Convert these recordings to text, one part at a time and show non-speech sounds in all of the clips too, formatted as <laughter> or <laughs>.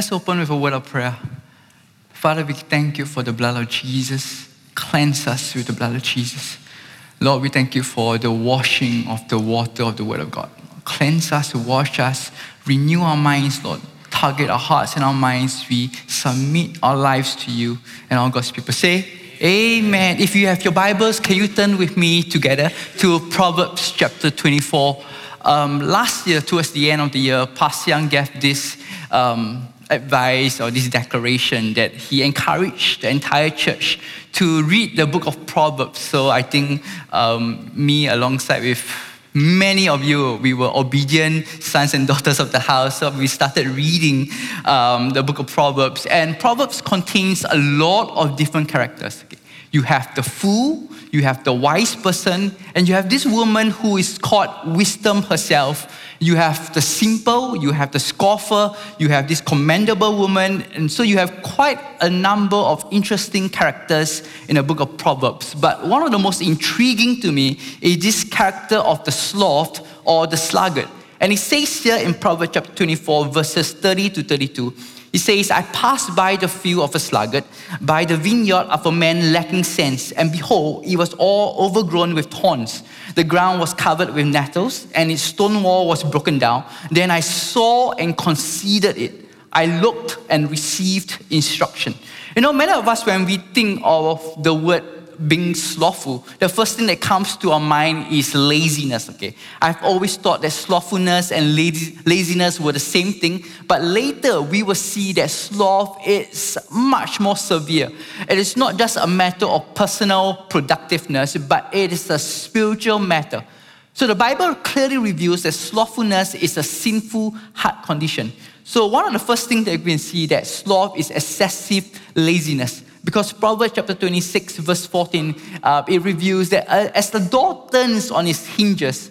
Let's open with a word of prayer. Father, we thank you for the blood of Jesus. Cleanse us with the blood of Jesus. Lord, we thank you for the washing of the water of the Word of God. Cleanse us, wash us, renew our minds, Lord. Target our hearts and our minds. We submit our lives to you. And all God's people say, Amen. If you have your Bibles, can you turn with me together to Proverbs chapter 24? Um, last year, towards the end of the year, Pastor Young gave this um, advice or this declaration that he encouraged the entire church to read the book of Proverbs. So I think um, me, alongside with many of you, we were obedient sons and daughters of the house. So we started reading um, the book of Proverbs. And Proverbs contains a lot of different characters. You have the fool, you have the wise person, and you have this woman who is called wisdom herself. You have the simple, you have the scoffer, you have this commendable woman, and so you have quite a number of interesting characters in the book of Proverbs. But one of the most intriguing to me is this character of the sloth or the sluggard. And it says here in Proverbs chapter 24, verses 30 to 32. He says, I passed by the field of a sluggard, by the vineyard of a man lacking sense, and behold, it was all overgrown with thorns. The ground was covered with nettles, and its stone wall was broken down. Then I saw and considered it. I looked and received instruction. You know, many of us, when we think of the word being slothful, the first thing that comes to our mind is laziness, okay? I've always thought that slothfulness and laziness were the same thing, but later we will see that sloth is much more severe. It is not just a matter of personal productiveness, but it is a spiritual matter. So the Bible clearly reveals that slothfulness is a sinful heart condition. So one of the first things that we can see that sloth is excessive laziness. Because Proverbs chapter 26, verse 14, uh, it reveals that uh, as the door turns on its hinges,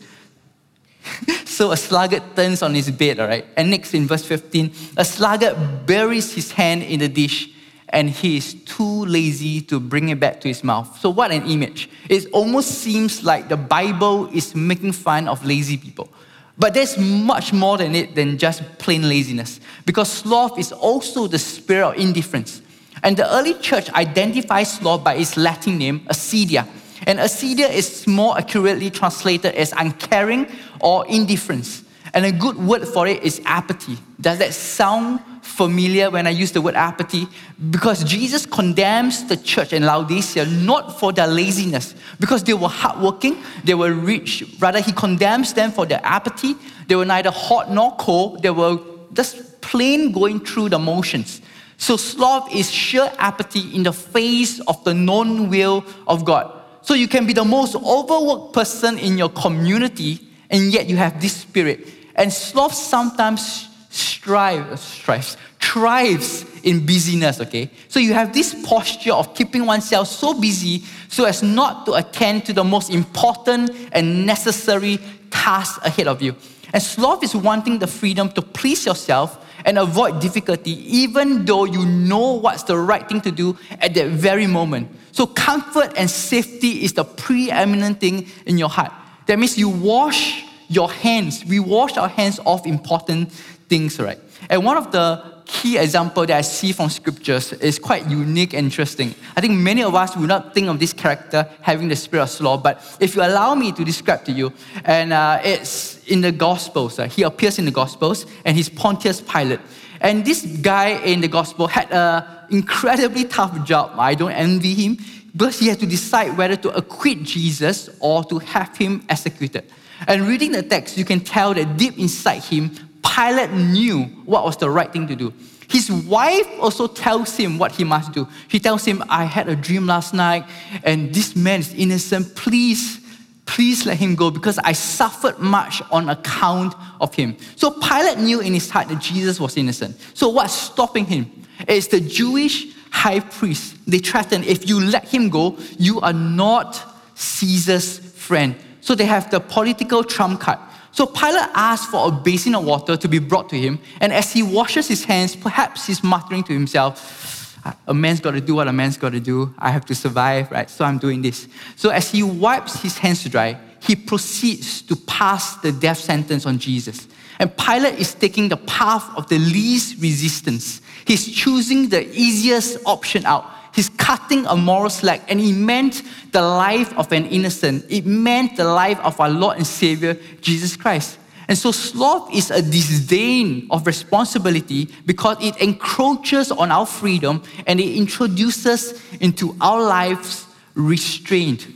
<laughs> so a sluggard turns on his bed, all right? And next in verse 15, a sluggard buries his hand in the dish and he is too lazy to bring it back to his mouth. So, what an image. It almost seems like the Bible is making fun of lazy people. But there's much more than it than just plain laziness. Because sloth is also the spirit of indifference. And the early church identifies sloth by its Latin name, acedia. And acedia is more accurately translated as uncaring or indifference. And a good word for it is apathy. Does that sound familiar when I use the word apathy? Because Jesus condemns the church in Laodicea not for their laziness, because they were hardworking, they were rich. Rather, he condemns them for their apathy. They were neither hot nor cold, they were just plain going through the motions. So sloth is sheer apathy in the face of the known will of God. So you can be the most overworked person in your community, and yet you have this spirit. And sloth sometimes strives, uh, strives, thrives in busyness, okay? So you have this posture of keeping oneself so busy so as not to attend to the most important and necessary tasks ahead of you. And sloth is wanting the freedom to please yourself and avoid difficulty, even though you know what's the right thing to do at that very moment. So, comfort and safety is the preeminent thing in your heart. That means you wash your hands. We wash our hands off important things, right? And one of the key example that I see from scriptures is quite unique and interesting. I think many of us would not think of this character having the spirit of sloth, but if you allow me to describe to you, and uh, it's in the Gospels. Uh, he appears in the Gospels, and he's Pontius Pilate. And this guy in the Gospel had an incredibly tough job. I don't envy him because he had to decide whether to acquit Jesus or to have him executed. And reading the text, you can tell that deep inside him, Pilate knew what was the right thing to do. His wife also tells him what he must do. She tells him, I had a dream last night and this man is innocent. Please, please let him go because I suffered much on account of him. So Pilate knew in his heart that Jesus was innocent. So what's stopping him? It's the Jewish high priest. They threaten, if you let him go, you are not Caesar's friend. So they have the political trump card. So Pilate asks for a basin of water to be brought to him, and as he washes his hands, perhaps he's muttering to himself, a man's got to do what a man's got to do. I have to survive, right? So I'm doing this. So as he wipes his hands dry, he proceeds to pass the death sentence on Jesus. And Pilate is taking the path of the least resistance. He's choosing the easiest option out. He's cutting a moral slack, and he meant the life of an innocent. It meant the life of our Lord and Savior, Jesus Christ. And so, sloth is a disdain of responsibility because it encroaches on our freedom and it introduces into our lives restraint.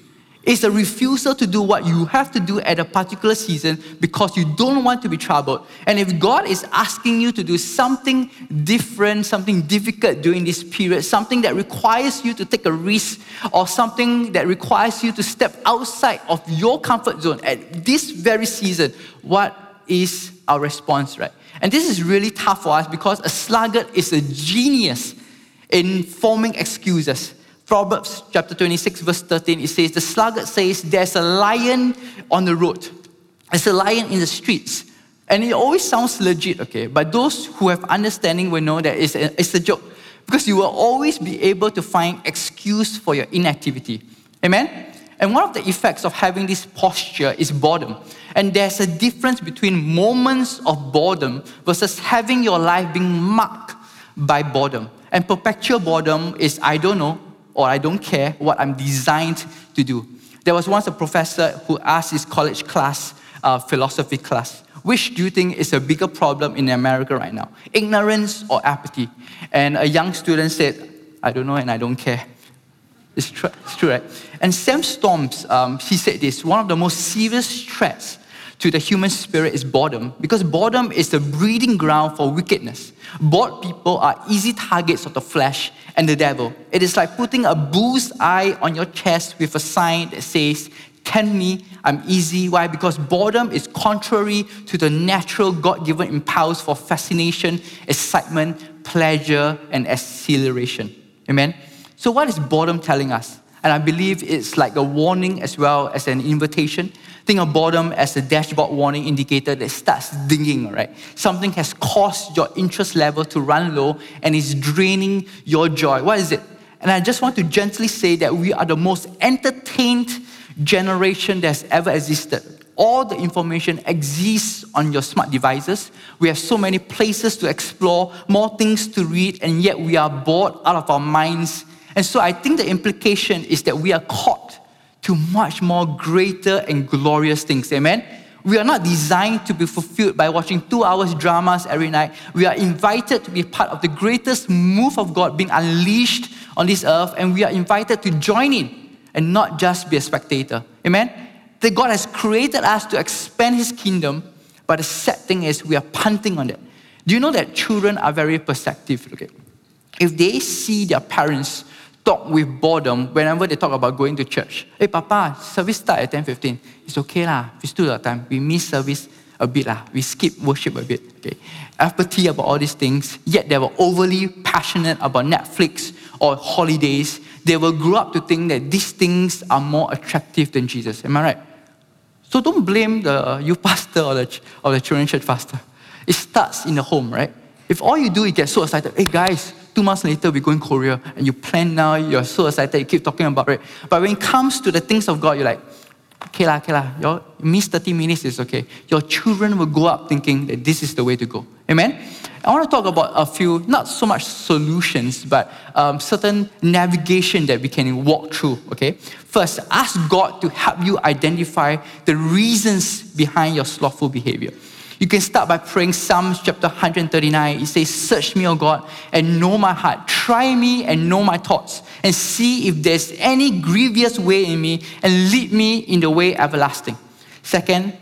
It's a refusal to do what you have to do at a particular season because you don't want to be troubled. And if God is asking you to do something different, something difficult during this period, something that requires you to take a risk, or something that requires you to step outside of your comfort zone at this very season, what is our response, right? And this is really tough for us because a sluggard is a genius in forming excuses. Proverbs chapter 26, verse 13, it says, The sluggard says, There's a lion on the road, there's a lion in the streets. And it always sounds legit, okay? But those who have understanding will know that it's a, it's a joke because you will always be able to find excuse for your inactivity. Amen? And one of the effects of having this posture is boredom. And there's a difference between moments of boredom versus having your life being marked by boredom. And perpetual boredom is I don't know, or I don't care what I'm designed to do. There was once a professor who asked his college class, uh, philosophy class, which do you think is a bigger problem in America right now? Ignorance or apathy? And a young student said, I don't know and I don't care. It's true, it's true right? And Sam Storms, um, he said this one of the most serious threats to the human spirit is boredom, because boredom is the breeding ground for wickedness. Bored people are easy targets of the flesh and the devil. It is like putting a bull's eye on your chest with a sign that says, Tempt me, I'm easy. Why? Because boredom is contrary to the natural God given impulse for fascination, excitement, pleasure, and exhilaration. Amen? So, what is boredom telling us? And I believe it's like a warning as well as an invitation. Think of boredom as a dashboard warning indicator that starts dinging, right? Something has caused your interest level to run low and is draining your joy. What is it? And I just want to gently say that we are the most entertained generation that's ever existed. All the information exists on your smart devices. We have so many places to explore, more things to read, and yet we are bored out of our minds. And so I think the implication is that we are caught to much more greater and glorious things. Amen? We are not designed to be fulfilled by watching two hours dramas every night. We are invited to be part of the greatest move of God being unleashed on this earth, and we are invited to join in and not just be a spectator. Amen? That God has created us to expand His kingdom, but the sad thing is we are punting on it. Do you know that children are very perceptive? Okay? If they see their parents talk with boredom whenever they talk about going to church. Hey, Papa, service start at 10.15. It's okay lah. We still have time. We miss service a bit lah. We skip worship a bit. Okay. Apathy about all these things, yet they were overly passionate about Netflix or holidays. They will grow up to think that these things are more attractive than Jesus. Am I right? So don't blame the <laughs> youth pastor or the, or the children's church pastor. It starts in the home, right? If all you do is get so excited, hey guys, two months later we go in Korea and you plan now, you're so excited, you keep talking about it. But when it comes to the things of God, you're like, okay lah, okay lah, you miss 30 minutes is okay. Your children will go up thinking that this is the way to go. Amen? I want to talk about a few, not so much solutions, but um, certain navigation that we can walk through, okay? First, ask God to help you identify the reasons behind your slothful behavior. You can start by praying Psalms chapter 139. It says, Search me, O God, and know my heart. Try me and know my thoughts, and see if there's any grievous way in me, and lead me in the way everlasting. Second,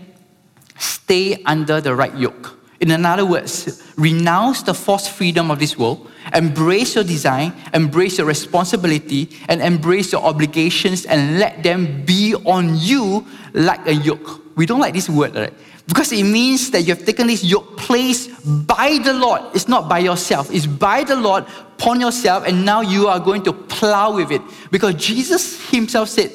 stay under the right yoke. In other words, renounce the false freedom of this world, embrace your design, embrace your responsibility, and embrace your obligations, and let them be on you like a yoke. We don't like this word, right? Because it means that you have taken this yoke placed by the Lord. It's not by yourself, it's by the Lord upon yourself, and now you are going to plow with it. Because Jesus Himself said,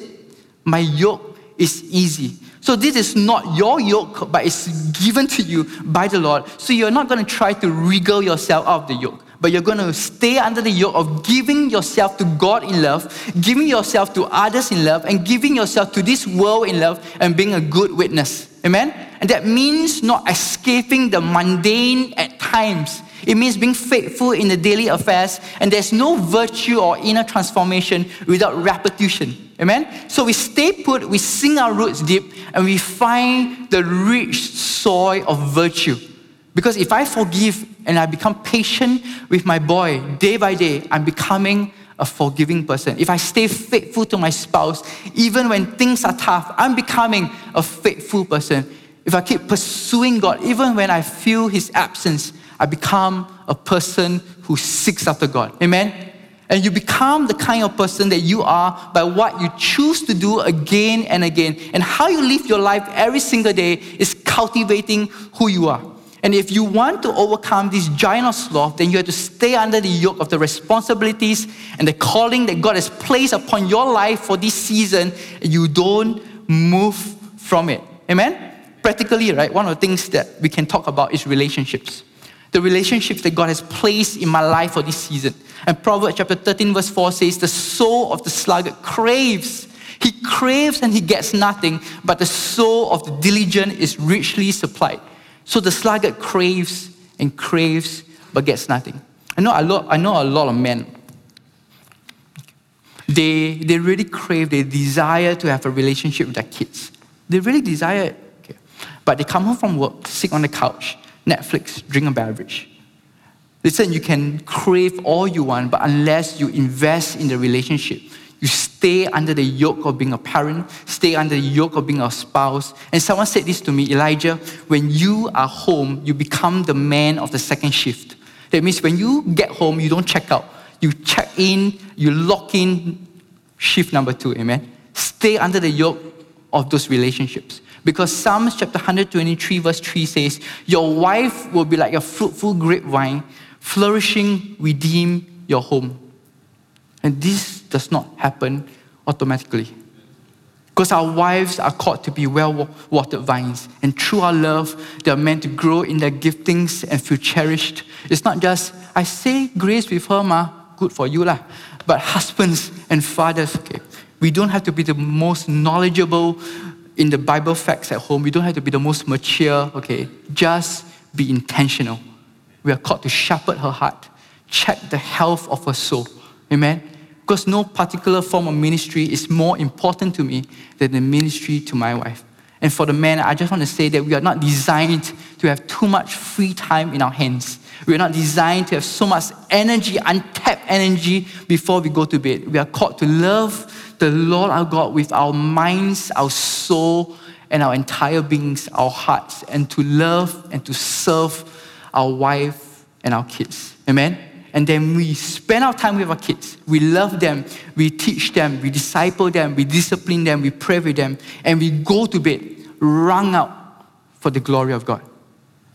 My yoke is easy. So this is not your yoke, but it's given to you by the Lord. So you're not going to try to wriggle yourself out of the yoke but you're going to stay under the yoke of giving yourself to God in love, giving yourself to others in love, and giving yourself to this world in love, and being a good witness. Amen? And that means not escaping the mundane at times. It means being faithful in the daily affairs, and there's no virtue or inner transformation without repetition. Amen? So we stay put, we sink our roots deep, and we find the rich soil of virtue. Because if I forgive and I become patient with my boy day by day, I'm becoming a forgiving person. If I stay faithful to my spouse, even when things are tough, I'm becoming a faithful person. If I keep pursuing God, even when I feel His absence, I become a person who seeks after God. Amen? And you become the kind of person that you are by what you choose to do again and again. And how you live your life every single day is cultivating who you are. And if you want to overcome this giant of sloth, then you have to stay under the yoke of the responsibilities and the calling that God has placed upon your life for this season. You don't move from it. Amen? Practically, right? One of the things that we can talk about is relationships. The relationships that God has placed in my life for this season. And Proverbs chapter 13, verse 4 says, The soul of the sluggard craves. He craves and he gets nothing, but the soul of the diligent is richly supplied. So the sluggard craves and craves but gets nothing. I know a lot, I know a lot of men. They, they really crave, they desire to have a relationship with their kids. They really desire it. Okay. But they come home from work, sit on the couch, Netflix, drink a beverage. Listen, you can crave all you want, but unless you invest in the relationship, you stay under the yoke of being a parent, stay under the yoke of being a spouse. And someone said this to me Elijah, when you are home, you become the man of the second shift. That means when you get home, you don't check out. You check in, you lock in shift number two, amen? Stay under the yoke of those relationships. Because Psalms chapter 123, verse 3 says, Your wife will be like a fruitful grapevine, flourishing, redeem your home. And this does not happen automatically. Because our wives are called to be well watered vines. And through our love, they are meant to grow in their giftings and feel cherished. It's not just, I say grace with her, ma, good for you, lah. But husbands and fathers, okay, we don't have to be the most knowledgeable in the Bible facts at home. We don't have to be the most mature, okay? Just be intentional. We are called to shepherd her heart, check the health of her soul. Amen? Because no particular form of ministry is more important to me than the ministry to my wife. And for the men, I just want to say that we are not designed to have too much free time in our hands. We are not designed to have so much energy, untapped energy before we go to bed. We are called to love the Lord our God with our minds, our soul, and our entire beings, our hearts, and to love and to serve our wife and our kids. Amen? And then we spend our time with our kids. We love them, we teach them, we disciple them, we discipline them, we pray with them, and we go to bed wrung out for the glory of God.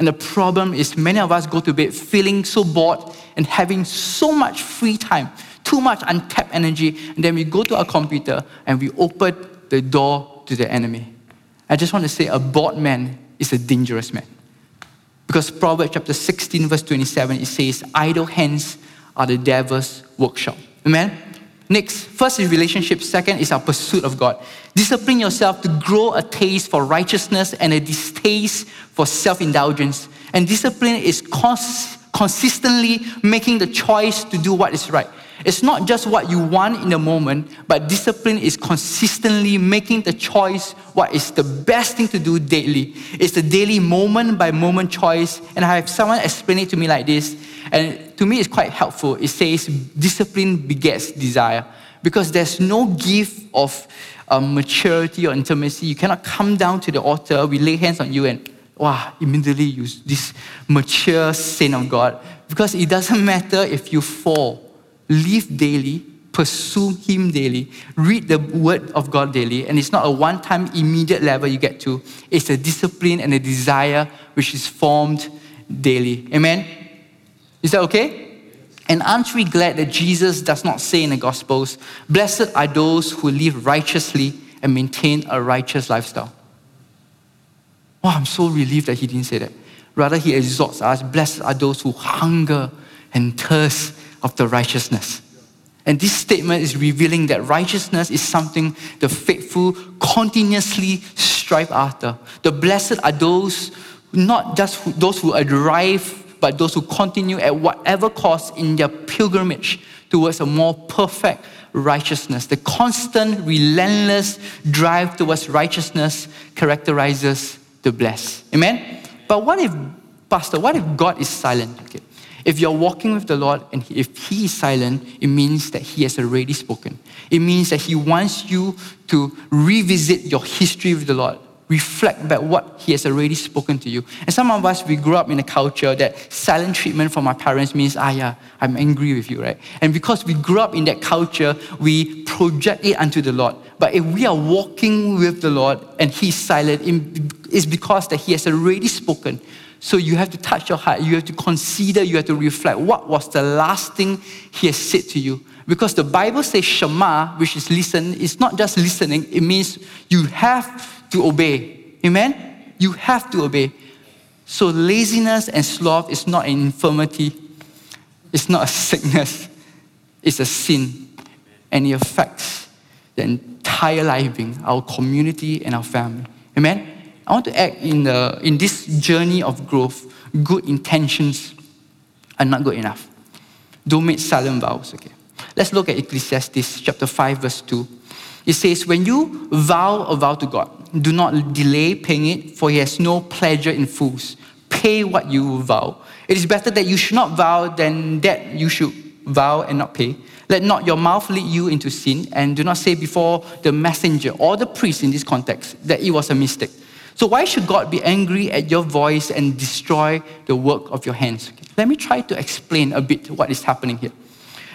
And the problem is, many of us go to bed feeling so bored and having so much free time, too much untapped energy, and then we go to our computer and we open the door to the enemy. I just want to say a bored man is a dangerous man. Because Proverbs chapter 16, verse 27, it says, Idle hands are the devil's workshop. Amen? Next, first is relationship, second is our pursuit of God. Discipline yourself to grow a taste for righteousness and a distaste for self indulgence. And discipline is cons- consistently making the choice to do what is right. It's not just what you want in the moment, but discipline is consistently making the choice what is the best thing to do daily. It's the daily moment by moment choice. And I have someone explain it to me like this. And to me, it's quite helpful. It says, discipline begets desire. Because there's no gift of um, maturity or intimacy. You cannot come down to the altar, we lay hands on you, and wow, immediately you this mature saint of God. Because it doesn't matter if you fall live daily, pursue Him daily, read the Word of God daily, and it's not a one time immediate level you get to, it's a discipline and a desire which is formed daily. Amen? Is that okay? And aren't we glad that Jesus does not say in the Gospels, Blessed are those who live righteously and maintain a righteous lifestyle? Oh, I'm so relieved that he didn't say that. Rather, he exhorts us, Blessed are those who hunger and thirst of the righteousness. And this statement is revealing that righteousness is something the faithful continuously strive after. The blessed are those, not just those who arrive, but those who continue at whatever cost in their pilgrimage towards a more perfect righteousness. The constant, relentless drive towards righteousness characterizes the blessed. Amen? But what if, Pastor, what if God is silent? Okay. If you're walking with the Lord and if He is silent, it means that He has already spoken. It means that He wants you to revisit your history with the Lord, reflect back what He has already spoken to you. And some of us, we grew up in a culture that silent treatment from our parents means, ah, yeah, I'm angry with you, right? And because we grew up in that culture, we project it unto the Lord. But if we are walking with the Lord and He's silent, it's because that He has already spoken. So you have to touch your heart. You have to consider, you have to reflect what was the last thing he has said to you. Because the Bible says Shema, which is listen, it's not just listening, it means you have to obey. Amen? You have to obey. So laziness and sloth is not an infirmity, it's not a sickness, it's a sin. And it affects the entire life being, our community and our family. Amen? I want to act in, the, in this journey of growth. Good intentions are not good enough. Don't make silent vows, okay? Let's look at Ecclesiastes chapter 5, verse 2. It says, When you vow a vow to God, do not delay paying it, for he has no pleasure in fools. Pay what you vow. It is better that you should not vow than that you should vow and not pay. Let not your mouth lead you into sin, and do not say before the messenger or the priest in this context that it was a mistake. So, why should God be angry at your voice and destroy the work of your hands? Let me try to explain a bit what is happening here.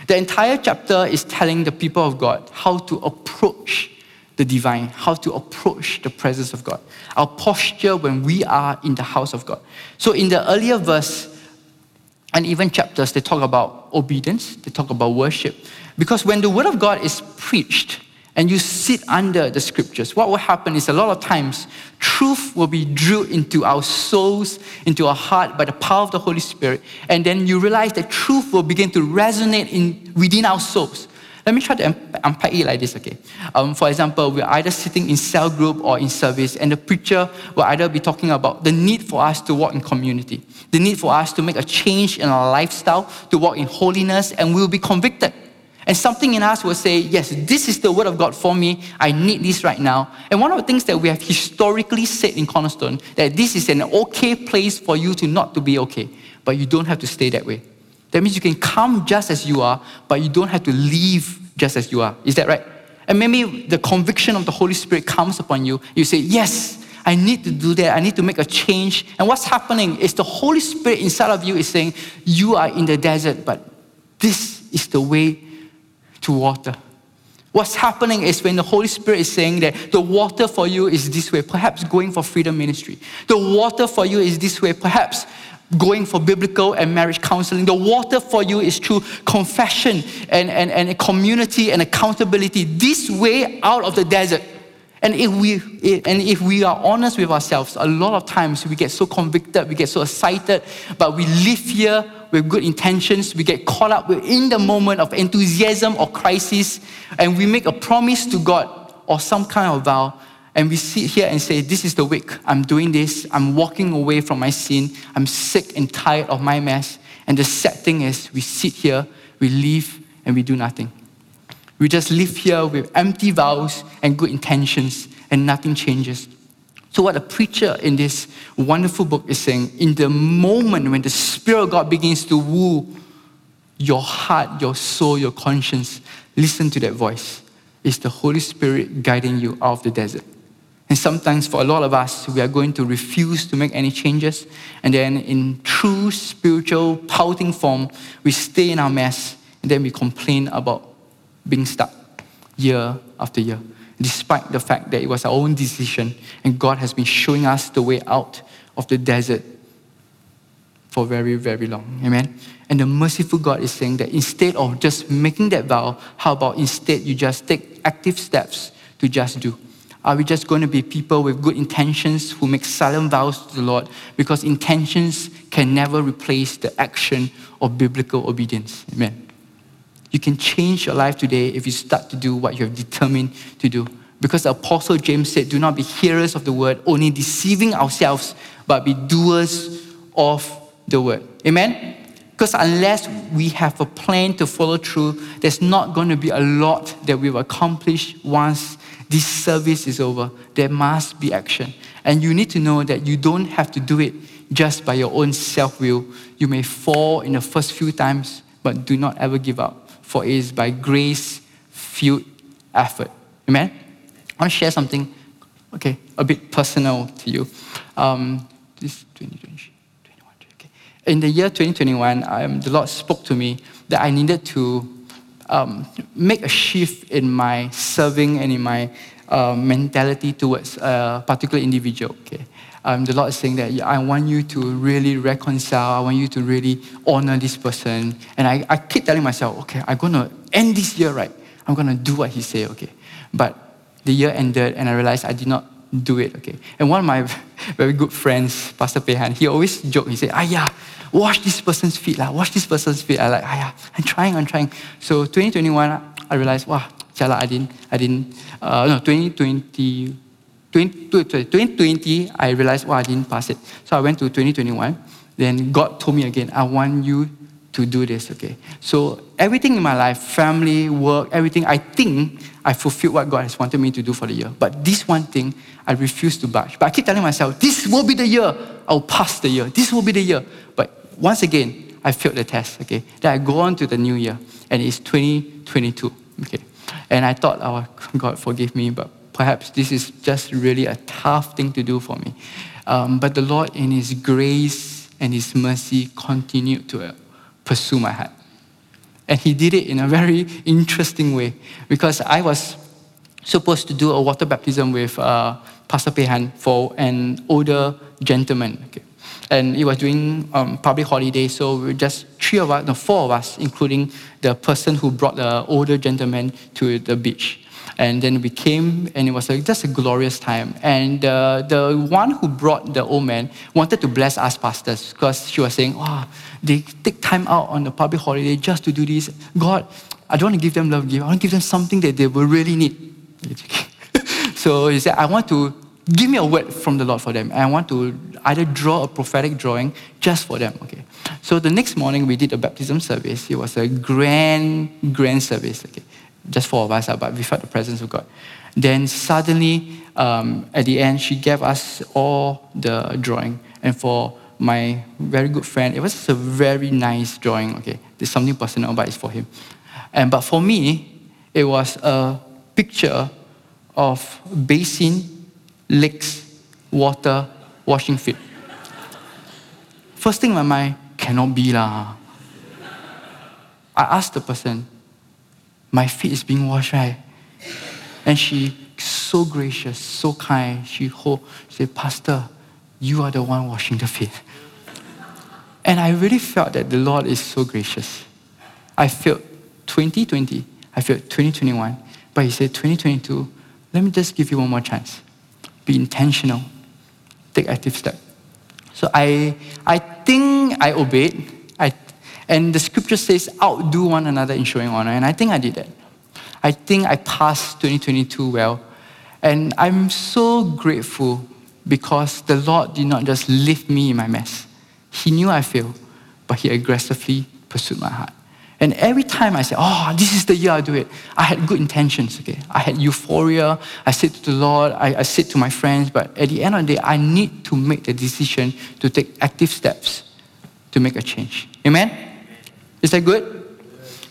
The entire chapter is telling the people of God how to approach the divine, how to approach the presence of God, our posture when we are in the house of God. So, in the earlier verse, and even chapters, they talk about obedience, they talk about worship. Because when the word of God is preached, and you sit under the scriptures, what will happen is a lot of times truth will be drilled into our souls, into our heart by the power of the Holy Spirit. And then you realize that truth will begin to resonate in, within our souls. Let me try to unpack it like this, okay? Um, for example, we're either sitting in cell group or in service, and the preacher will either be talking about the need for us to walk in community, the need for us to make a change in our lifestyle, to walk in holiness, and we'll be convicted and something in us will say, Yes, this is the word of God for me. I need this right now. And one of the things that we have historically said in Cornerstone, that this is an okay place for you to not to be okay, but you don't have to stay that way. That means you can come just as you are, but you don't have to leave just as you are. Is that right? And maybe the conviction of the Holy Spirit comes upon you. You say, Yes, I need to do that. I need to make a change. And what's happening is the Holy Spirit inside of you is saying, You are in the desert, but this is the way to water. What's happening is when the Holy Spirit is saying that the water for you is this way, perhaps going for freedom ministry. The water for you is this way, perhaps going for biblical and marriage counseling. The water for you is through confession and, and, and community and accountability. This way out of the desert. And if, we, and if we are honest with ourselves, a lot of times we get so convicted, we get so excited, but we live here with good intentions, we get caught up in the moment of enthusiasm or crisis, and we make a promise to God or some kind of vow, and we sit here and say, This is the week. I'm doing this. I'm walking away from my sin. I'm sick and tired of my mess. And the sad thing is, we sit here, we live, and we do nothing. We just live here with empty vows and good intentions, and nothing changes. So, what the preacher in this wonderful book is saying, in the moment when the Spirit of God begins to woo your heart, your soul, your conscience, listen to that voice. It's the Holy Spirit guiding you out of the desert. And sometimes, for a lot of us, we are going to refuse to make any changes. And then, in true spiritual pouting form, we stay in our mess and then we complain about being stuck year after year despite the fact that it was our own decision and God has been showing us the way out of the desert for very, very long. Amen. And the merciful God is saying that instead of just making that vow, how about instead you just take active steps to just do? Are we just going to be people with good intentions who make solemn vows to the Lord? Because intentions can never replace the action of biblical obedience. Amen. You can change your life today if you start to do what you have determined to do. Because the Apostle James said, Do not be hearers of the word, only deceiving ourselves, but be doers of the word. Amen? Because unless we have a plan to follow through, there's not going to be a lot that we've accomplished once this service is over. There must be action. And you need to know that you don't have to do it just by your own self will. You may fall in the first few times, but do not ever give up, for it is by grace filled effort. Amen? I want to share something, okay, a bit personal to you. Um, this 2020, 21, okay. In the year 2021, um, the Lord spoke to me that I needed to um, make a shift in my serving and in my uh, mentality towards a particular individual. Okay. Um, the Lord is saying that I want you to really reconcile. I want you to really honor this person. And I, I keep telling myself, okay, I'm going to end this year right. I'm going to do what He said, okay. But the year ended and I realized I did not do it, okay. And one of my <laughs> very good friends, Pastor Pehan, he always joked, he said, ah wash this person's feet, lah. wash this person's feet. I like, ah I'm trying, I'm trying. So 2021, I realized, wow, I didn't, I didn't, uh, no, 2020, 2020, I realized, wow, I didn't pass it. So I went to 2021. Then God told me again, I want you to do this, okay? So everything in my life, family, work, everything, I think I fulfilled what God has wanted me to do for the year. But this one thing, I refuse to budge. But I keep telling myself, this will be the year. I'll pass the year. This will be the year. But once again, I failed the test, okay? Then I go on to the new year, and it's 2022, okay? And I thought, oh, God, forgive me, but perhaps this is just really a tough thing to do for me. Um, but the Lord, in His grace and His mercy, continued to pursue my heart. And he did it in a very interesting way because I was supposed to do a water baptism with uh, Pastor Pehan for an older gentleman. Okay. And it was during um, public holiday, so we just three of us, no, four of us, including the person who brought the older gentleman to the beach. And then we came, and it was a, just a glorious time. And uh, the one who brought the old man wanted to bless us pastors because she was saying, "Oh, they take time out on the public holiday just to do this. God, I don't want to give them love gift. I want to give them something that they will really need." <laughs> so he said, "I want to give me a word from the Lord for them. I want to either draw a prophetic drawing just for them. Okay. So the next morning we did a baptism service. It was a grand, grand service. Okay just four of us, but we felt the presence of God. Then suddenly, um, at the end, she gave us all the drawing. And for my very good friend, it was a very nice drawing. Okay, there's something personal, but it's for him. And but for me, it was a picture of basin, lakes, water, washing feet. First thing in my mind, cannot be lah. I asked the person, my feet is being washed, right? And she, so gracious, so kind, she hold, she said, Pastor, you are the one washing the feet. And I really felt that the Lord is so gracious. I felt 2020, I felt 2021, but He said 2022, let me just give you one more chance. Be intentional, take active step. So I, I think I obeyed. And the scripture says, outdo one another in showing honor. And I think I did that. I think I passed 2022 well. And I'm so grateful because the Lord did not just lift me in my mess. He knew I failed, but He aggressively pursued my heart. And every time I said, Oh, this is the year I do it, I had good intentions, okay? I had euphoria. I said to the Lord, I, I said to my friends, but at the end of the day, I need to make the decision to take active steps to make a change. Amen? Is that good?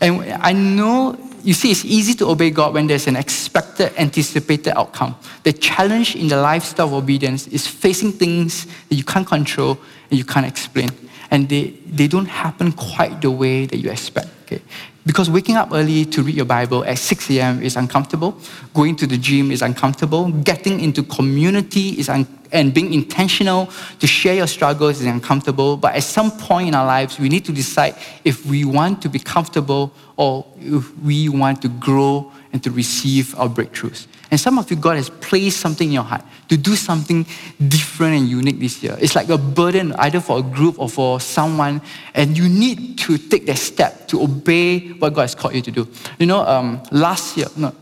And I know, you see, it's easy to obey God when there's an expected, anticipated outcome. The challenge in the lifestyle of obedience is facing things that you can't control and you can't explain. And they, they don't happen quite the way that you expect. Okay? Because waking up early to read your Bible at 6 a.m. is uncomfortable. Going to the gym is uncomfortable. Getting into community is un- and being intentional to share your struggles is uncomfortable. But at some point in our lives, we need to decide if we want to be comfortable or if we want to grow and to receive our breakthroughs. And some of you, God has placed something in your heart to do something different and unique this year. It's like a burden either for a group or for someone, and you need to take that step to obey what God has called you to do. You know, um, last year, no,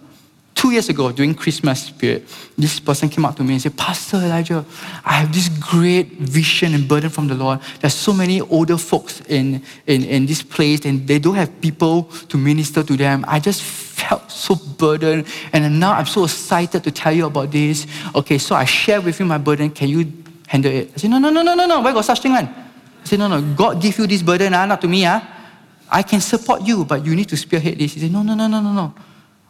two years ago during Christmas period, this person came up to me and said, Pastor Elijah, I have this great vision and burden from the Lord. There's so many older folks in, in, in this place and they don't have people to minister to them. I just felt so burdened and now I'm so excited to tell you about this. Okay, so I share with you my burden. Can you handle it? I said, no, no, no, no, no, no. Why got such thing, man? I said, no, no, God give you this burden, ah, not to me. Ah. I can support you, but you need to spearhead this. He said, no, no, no, no, no, no.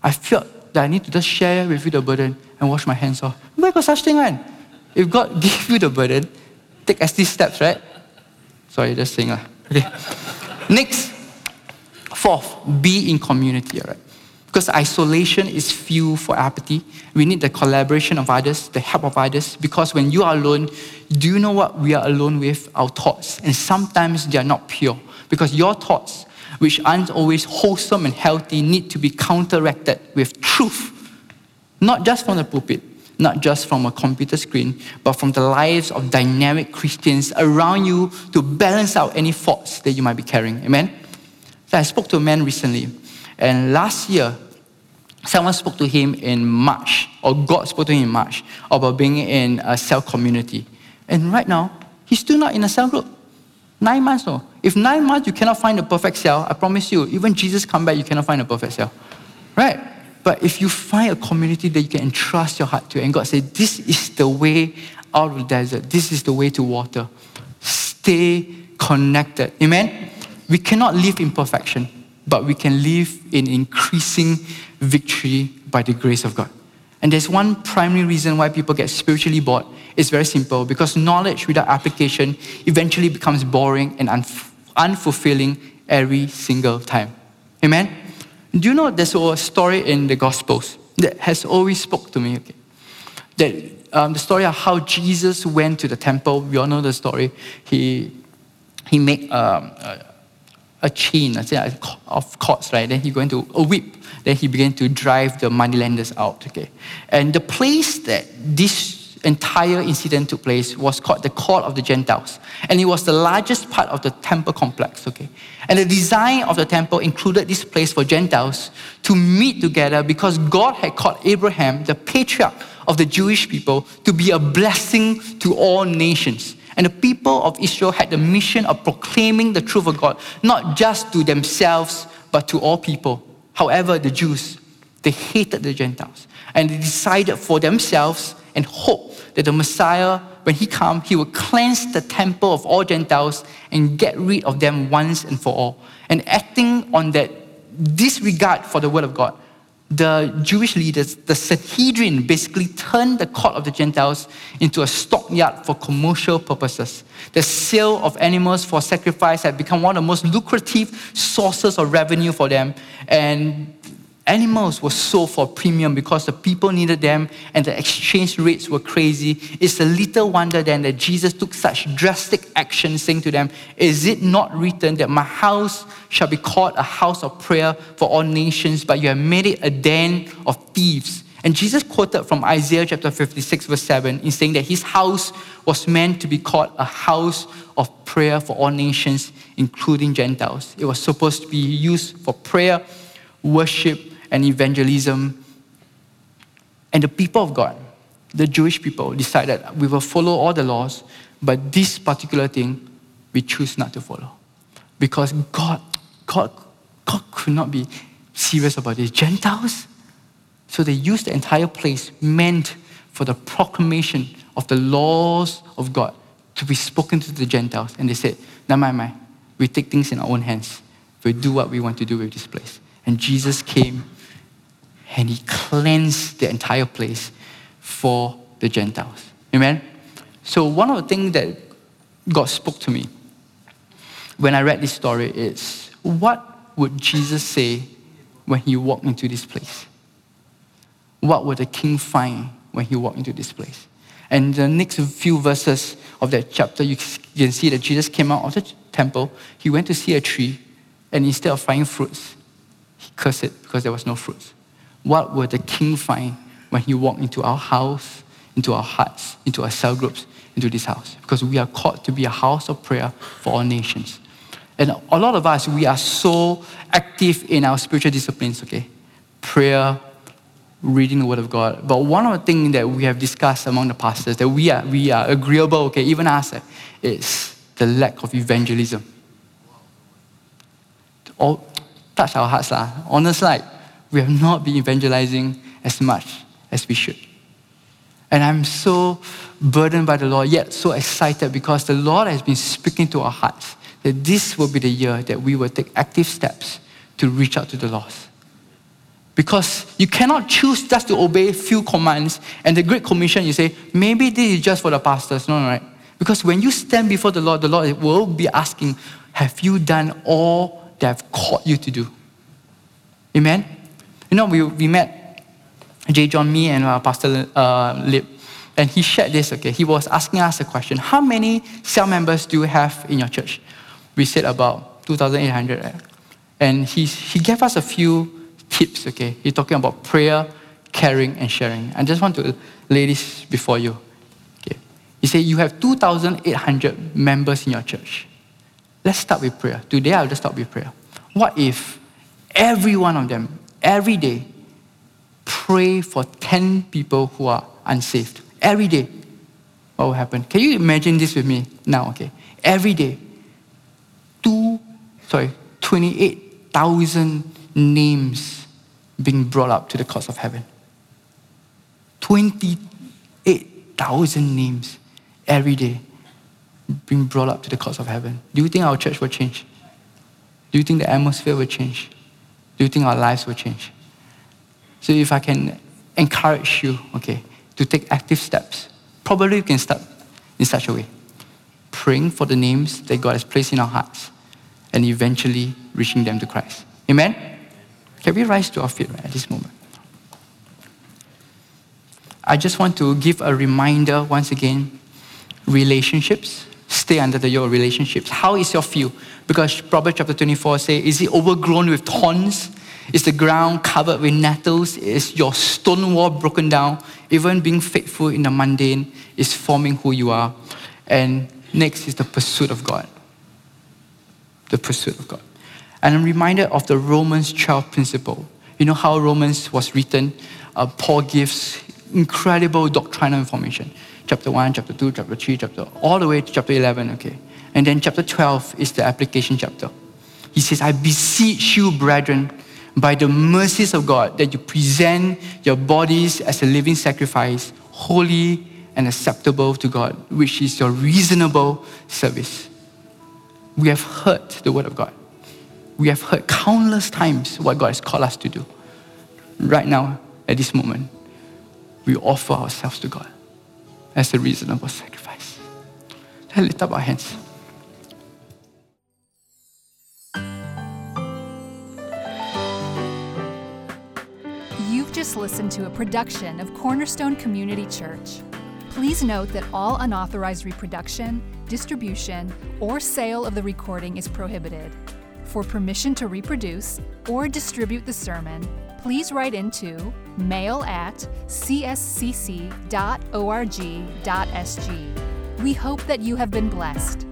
I felt that I need to just share with you the burden and wash my hands off. Where got such thing, man? If God <laughs> give you the burden, take as these steps, right? Sorry, just saying. Uh. Okay. Next, fourth, be in community, all right? Because isolation is fuel for apathy. We need the collaboration of others, the help of others. Because when you are alone, do you know what we are alone with? Our thoughts. And sometimes they are not pure. Because your thoughts which aren't always wholesome and healthy, need to be counteracted with truth. Not just from the pulpit, not just from a computer screen, but from the lives of dynamic Christians around you to balance out any faults that you might be carrying. Amen? So I spoke to a man recently, and last year, someone spoke to him in March, or God spoke to him in March, about being in a cell community. And right now, he's still not in a cell group. Nine months, no. If nine months you cannot find a perfect cell, I promise you, even Jesus come back, you cannot find a perfect cell. Right? But if you find a community that you can entrust your heart to, and God said, This is the way out of the desert, this is the way to water. Stay connected. Amen? We cannot live in perfection, but we can live in increasing victory by the grace of God. And there's one primary reason why people get spiritually bored. It's very simple because knowledge without application eventually becomes boring and unf- unfulfilling every single time. Amen? Do you know there's a story in the Gospels that has always spoke to me? Okay? That um, the story of how Jesus went to the temple. We all know the story. He he made um, a, a chain, of cords, right? Then he went to a whip then he began to drive the moneylenders out. Okay, and the place that this entire incident took place was called the Court of the Gentiles, and it was the largest part of the temple complex. Okay, and the design of the temple included this place for Gentiles to meet together because God had called Abraham, the patriarch of the Jewish people, to be a blessing to all nations. And the people of Israel had the mission of proclaiming the truth of God, not just to themselves, but to all people. However, the Jews, they hated the Gentiles and they decided for themselves and hoped that the Messiah, when he comes, he will cleanse the temple of all Gentiles and get rid of them once and for all. And acting on that disregard for the word of God, the Jewish leaders, the Sanhedrin, basically turned the court of the Gentiles into a stockyard for commercial purposes. The sale of animals for sacrifice had become one of the most lucrative sources of revenue for them. And animals were sold for premium because the people needed them and the exchange rates were crazy. It's a little wonder then that Jesus took such drastic action, saying to them, Is it not written that my house shall be called a house of prayer for all nations, but you have made it a den of thieves? And Jesus quoted from Isaiah chapter 56, verse 7, in saying that his house was meant to be called a house of prayer for all nations, including Gentiles. It was supposed to be used for prayer, worship, and evangelism. And the people of God, the Jewish people, decided we will follow all the laws, but this particular thing we choose not to follow. Because God, God, God could not be serious about this. Gentiles, so they used the entire place meant for the proclamation of the laws of God to be spoken to the Gentiles. And they said, "No, my, my, we take things in our own hands. We do what we want to do with this place. And Jesus came and he cleansed the entire place for the Gentiles. Amen? So, one of the things that God spoke to me when I read this story is what would Jesus say when he walked into this place? what would the king find when he walked into this place? And the next few verses of that chapter, you can see that Jesus came out of the temple. He went to see a tree, and instead of finding fruits, he cursed it because there was no fruits. What would the king find when he walked into our house, into our hearts, into our cell groups, into this house? Because we are called to be a house of prayer for all nations. And a lot of us, we are so active in our spiritual disciplines, okay? Prayer, reading the Word of God. But one of the things that we have discussed among the pastors that we are, we are agreeable, okay, even us, eh, is the lack of evangelism. All, touch our hearts. Lah. Honestly, like, we have not been evangelizing as much as we should. And I'm so burdened by the Lord, yet so excited because the Lord has been speaking to our hearts that this will be the year that we will take active steps to reach out to the lost. Because you cannot choose just to obey few commands and the Great Commission, you say, maybe this is just for the pastors. No, no, right? Because when you stand before the Lord, the Lord will be asking, Have you done all that I've called you to do? Amen? You know, we, we met J. John, me, and our Pastor uh, Lip, and he shared this, okay? He was asking us a question How many cell members do you have in your church? We said about 2,800, right? And he, he gave us a few tips, okay? He's talking about prayer, caring, and sharing. I just want to lay this before you. Okay. He said, You have 2,800 members in your church. Let's start with prayer. Today, I'll just start with prayer. What if every one of them, every day, pray for 10 people who are unsaved? Every day. What will happen? Can you imagine this with me now? Okay. Every day, two, sorry, 28,000 names being brought up to the courts of heaven. 28,000 names every day being brought up to the courts of heaven. Do you think our church will change? Do you think the atmosphere will change? Do you think our lives will change? So if I can encourage you, okay, to take active steps, probably you can start in such a way. Praying for the names that God has placed in our hearts and eventually reaching them to Christ. Amen? Can we rise to our feet at this moment? I just want to give a reminder once again relationships, stay under the yoke of relationships. How is your field? Because Proverbs chapter 24 says, Is it overgrown with thorns? Is the ground covered with nettles? Is your stone wall broken down? Even being faithful in the mundane is forming who you are. And next is the pursuit of God. The pursuit of God. And I'm reminded of the Romans 12 principle. You know how Romans was written? Uh, Paul gives incredible doctrinal information. Chapter 1, chapter 2, chapter 3, chapter, all the way to chapter 11, okay? And then chapter 12 is the application chapter. He says, I beseech you, brethren, by the mercies of God, that you present your bodies as a living sacrifice, holy and acceptable to God, which is your reasonable service. We have heard the word of God we have heard countless times what God has called us to do. Right now, at this moment, we offer ourselves to God as a reasonable sacrifice. Let's lift up our hands. You've just listened to a production of Cornerstone Community Church. Please note that all unauthorized reproduction, distribution, or sale of the recording is prohibited. For permission to reproduce or distribute the sermon, please write into mail at cscc.org.sg. We hope that you have been blessed.